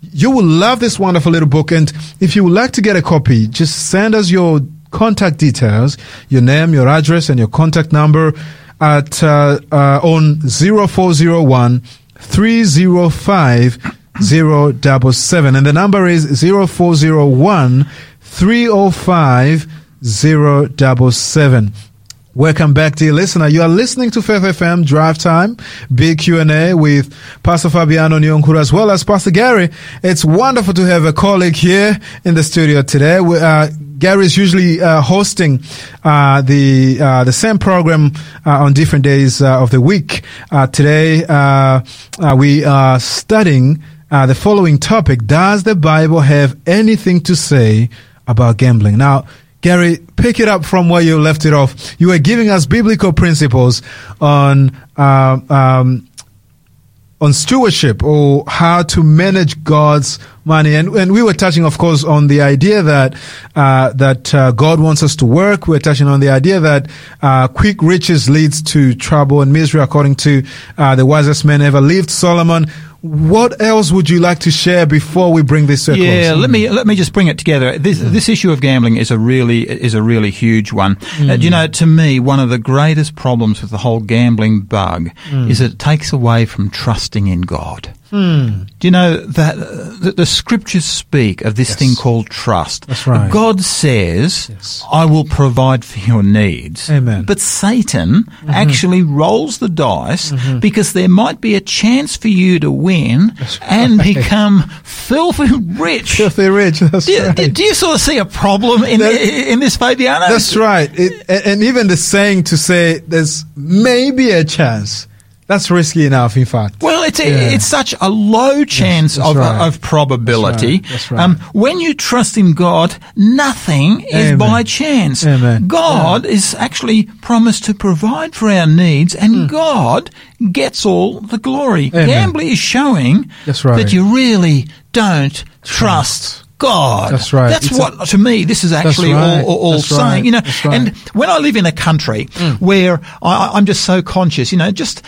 you will love this wonderful little book. And if you would like to get a copy, just send us your contact details, your name, your address, and your contact number at, uh, uh, on 0401 305 077. And the number is 0401 305 077. Welcome back, dear listener. You are listening to Faith FM Drive Time, big Q&A with Pastor Fabiano Nyonkuru as well as Pastor Gary. It's wonderful to have a colleague here in the studio today. We, uh, Gary is usually uh, hosting uh, the uh, the same program uh, on different days uh, of the week. Today, we are studying the following topic: Does the Bible have anything to say about gambling? Now, Gary, pick it up from where you left it off. You were giving us biblical principles on uh, um, on stewardship or how to manage God's money, and and we were touching, of course, on the idea that uh, that uh, God wants us to work. We are touching on the idea that uh, quick riches leads to trouble and misery, according to uh, the wisest man ever lived, Solomon. What else would you like to share before we bring this to a close? Yeah, mm. let me let me just bring it together. This mm. this issue of gambling is a really is a really huge one. Uh, you mm. know, to me, one of the greatest problems with the whole gambling bug is that it takes away from trusting in God. Hmm. Do you know that, uh, that the scriptures speak of this Yes. thing called trust? That's right. God says, Yes. "I will provide for your needs." Amen. But Satan mm-hmm. actually rolls the dice mm-hmm. because there might be a chance for you to win and become filthy rich. Filthy rich. That's Do you, right. do- do you sort of see a problem in That- in this, Fabiano? That's right. It, and even the saying to say there's maybe a chance. That's risky enough, in fact. Well, it's a, Yeah. it's such a low chance that's of, uh, right. of probability. That's right, that's right. Um, when you trust in God, nothing is Amen. by chance. Amen. God is actually promised to provide for our needs, and hmm. God gets all the glory. Gambling is showing right. that you really don't trust. God. That's right. That's It's a- what, to me, this is actually right. all, all, all saying. right. You know, right. and when I live in a country hmm. where I, I'm just so conscious, you know, just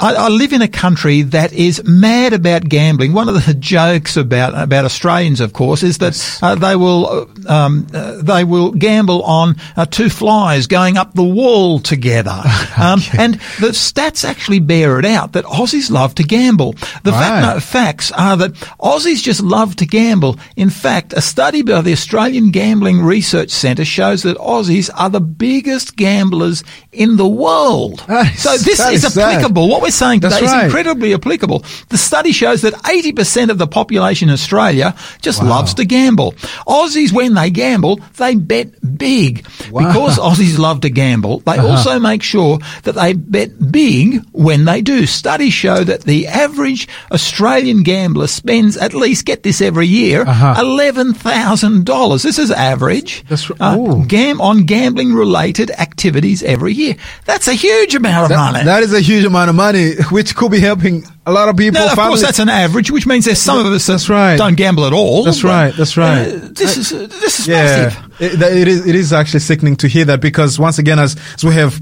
I, I live in a country that is mad about gambling. One of the jokes about about Australians, of course, is that uh, they will uh, um, uh, they will gamble on uh, two flies going up the wall together, um, and the stats actually bear it out that Aussies love to gamble. The fact, no, facts are that Aussies just love to gamble. In fact, a study by the Australian Gambling Research Centre shows that Aussies are the biggest gamblers in the world. Is- so this is is sad. applicable. What we're saying That's today is right. incredibly applicable. The study shows that 80% of the population in Australia just loves to gamble. Aussies, when they gamble, they bet big. Wow. Because Aussies love to gamble, they Uh-huh. also make sure that they bet big when they do. Studies show that the average Australian gambler spends at least, get this every year, Uh-huh. $11,000. This is average. That's uh, gam- on gambling related activities every year. That's a huge amount of That- money. that is a huge amount of money, which could be helping a lot of people. No, of course that's an average, which means there's some of us That's right. don't gamble at all. That's right, that's right. uh, this is uh, this is yeah, massive. it, it is. It is actually sickening to hear that because once again, as, as we have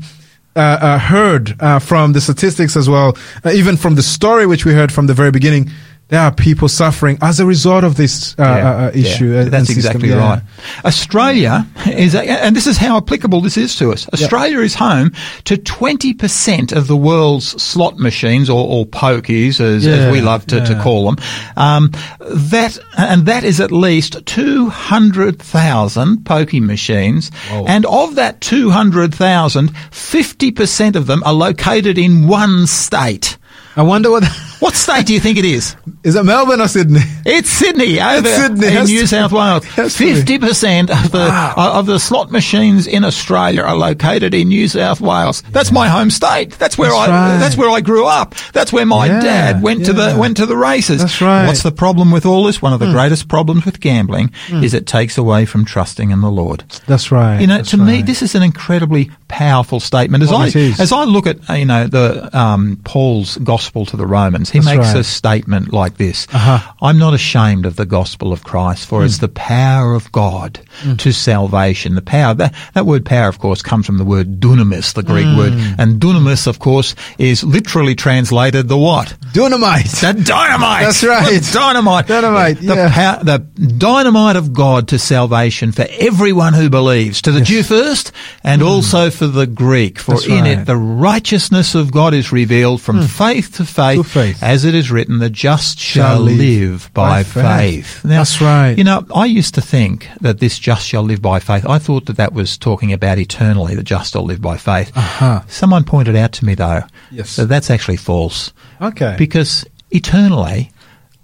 uh, uh, heard uh, from the statistics as well, uh, even from the story which we heard from the very beginning, there are people suffering as a result of this uh, Yeah, uh, uh, issue. yeah. and That's system. exactly Yeah. right. Australia is, and this is how applicable this is to us. Australia is home to 20% of the world's slot machines or, or pokies, as, as we love to, to call them. Um, that, and that is at least 200,000 pokey machines. And of that 200,000, 50% of them are located in one state. I wonder what What state do you think it is? is it Melbourne or Sydney? It's Sydney over Sydney, in New South. Wales. Has to be. Fifty percent of the of the slot machines in Australia are located in New South Wales. That's my home state. That's where That's I right. that's where I grew up. That's where my Yeah, dad went to the went to the races. That's right. What's the problem with all this? One of the greatest problems with gambling is it takes away from trusting in the Lord. That's right. You know, that's to me, this is an incredibly powerful statement. As Oh, I as I look at uh, you know the um, Paul's gospel to the Romans, he That's makes right. a statement like this: Uh-huh. "I'm not ashamed of the gospel of Christ, for Hmm. it's the power of God to salvation." The power that that word power, of course, comes from the word dunamis, the Greek word, Hmm. and dunamis, of course, is literally translated the what? dynamite. The dynamite. That's right. The dynamite. Dynamite, The, yeah. pow- the dynamite of God to salvation for everyone who believes, to the Jew first, and also for the Greek. For Hmm. That's in right. Hmm. it the righteousness of God is revealed from faith to faith, To faith. As it is written, the just shall, Shall live live by, by faith. faith. Now, That's right. You know, I used to think that this just shall live by faith. I thought that that was talking about eternally, the just shall live by faith. Uh-huh. Someone pointed out to me, though, Yes. that that's actually false Okay. because eternally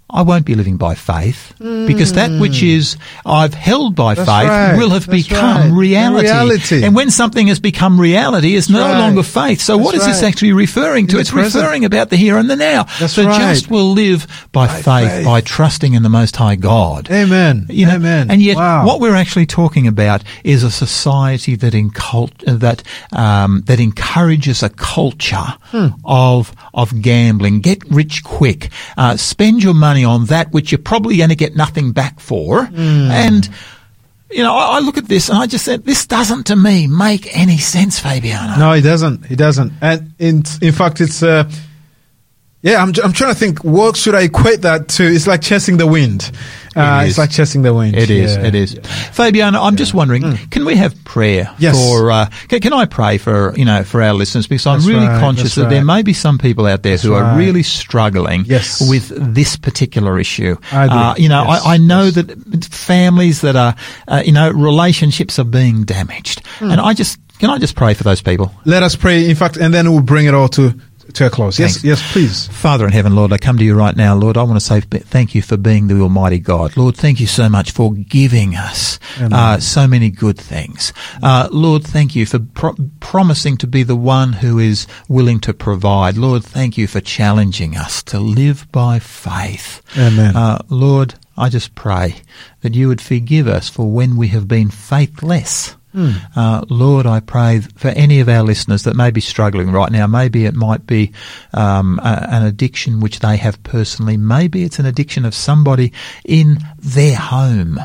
I won't be living by faith because that which is I've held by That's faith right. will have That's become right. reality. Reality. And when something has become reality, it's no right. longer faith. So what is That's this actually referring to? In it's referring about the here and the now. That's the just will live by, faith, faith. by trusting in the Most High God. Amen. You know, Amen. And yet, Wow. what we're actually talking about is a society that incult, uh, that um, that encourages a culture Hmm. of of gambling. Get rich quick. Uh, spend your money on that which you're probably going to get nothing back for. Hmm. And you know, I, I look at this and I just said, this doesn't to me make any sense, Fabiano. No, it doesn't. It doesn't. And in in fact, it's uh, yeah. I'm I'm trying to think. What should I equate that to? It's like chasing the wind. Uh, is. It's like chasing the wind. It is. Yeah. It is. Fabiano, I'm just wondering, can we have prayer. Yes. for? Uh, can, can I pray for you know for our listeners because I'm really right, conscious that's that there may be some people out there That's who are really struggling Yes. with this particular issue. I agree. Uh, you know, Yes, I, I know that families that are, uh, you know, relationships are being damaged, Hmm. and I just can I just pray for those people. Let us pray. In fact, and then we'll bring it all to to a close. Yes. Thanks. Yes. Please. Father in heaven, Lord, I come to you right now, Lord. I want to say thank you for being the Almighty God. Lord, thank you so much for giving us uh, so many good things. Uh, Lord, thank you for pro- promising to be the one who is willing to provide. Lord, thank you for challenging us to live by faith. Amen. Uh, Lord, I just pray that you would forgive us for when we have been faithless. Uh, Lord, I pray for any of our listeners that may be struggling right now. Maybe it might be um, a, an addiction which they have personally. Maybe it's an addiction of somebody in their home.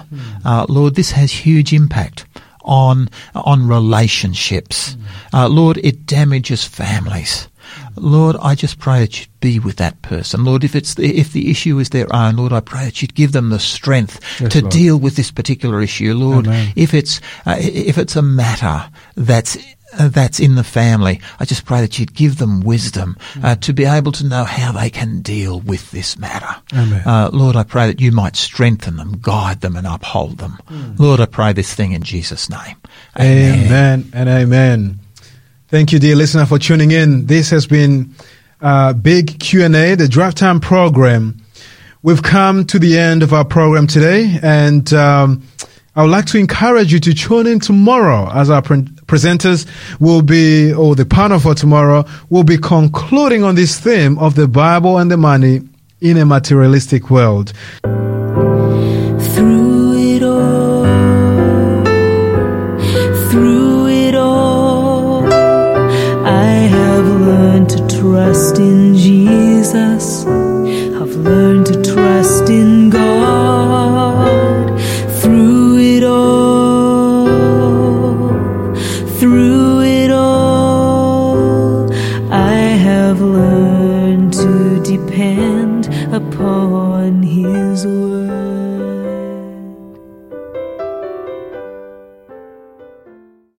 Uh, Lord, this has huge impact on on relationships. Uh, Lord, it damages families. Lord, I just pray that you'd be with that person. Lord, if it's the, if the issue is their own, Lord, I pray that you'd give them the strength Yes, to Lord. deal with this particular issue. Lord, Amen. if it's uh, if it's a matter that's uh, that's in the family, I just pray that you'd give them wisdom uh, to be able to know how they can deal with this matter. Amen. Uh, Lord, I pray that you might strengthen them, guide them, and uphold them. Lord, I pray this thing in Jesus' name. Amen and amen. Thank you, dear listener, for tuning in. This has been uh, Big Q&A, the Drive Time program. We've come to the end of our program today, and um, I would like to encourage you to tune in tomorrow as our pre- presenters will be, or the panel for tomorrow will be concluding on this theme of the Bible and the money in a materialistic world. Trust in Jesus.